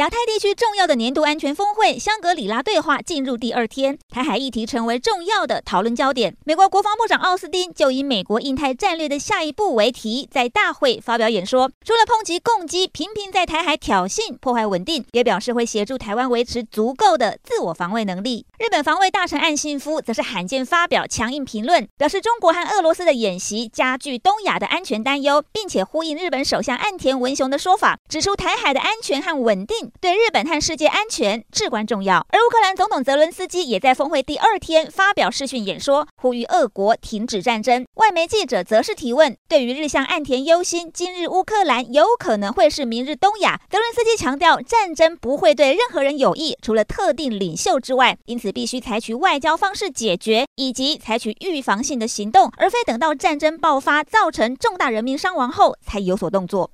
亚太地区重要的年度安全峰会——香格里拉对话进入第二天，台海议题成为重要的讨论焦点。美国国防部长奥斯汀就以“美国印太战略的下一步”为题，在大会发表演说。除了抨击共机频频在台海挑衅、破坏稳定，也表示会协助台湾维持足够的自我防卫能力。日本防卫大臣岸信夫则是罕见发表强硬评论，表示中国和俄罗斯的演习加剧东亚的安全担忧，并且呼应日本首相岸田文雄的说法，指出台海的安全和稳定。对日本和世界安全至关重要。而乌克兰总统泽伦斯基也在峰会第二天发表视讯演说，呼吁俄国停止战争。外媒记者则是提问：对于日向岸田忧心，今日乌克兰有可能会是明日东亚。泽伦斯基强调，战争不会对任何人有益，除了特定领袖之外，因此必须采取外交方式解决，以及采取预防性的行动，而非等到战争爆发造成重大人民伤亡后才有所动作。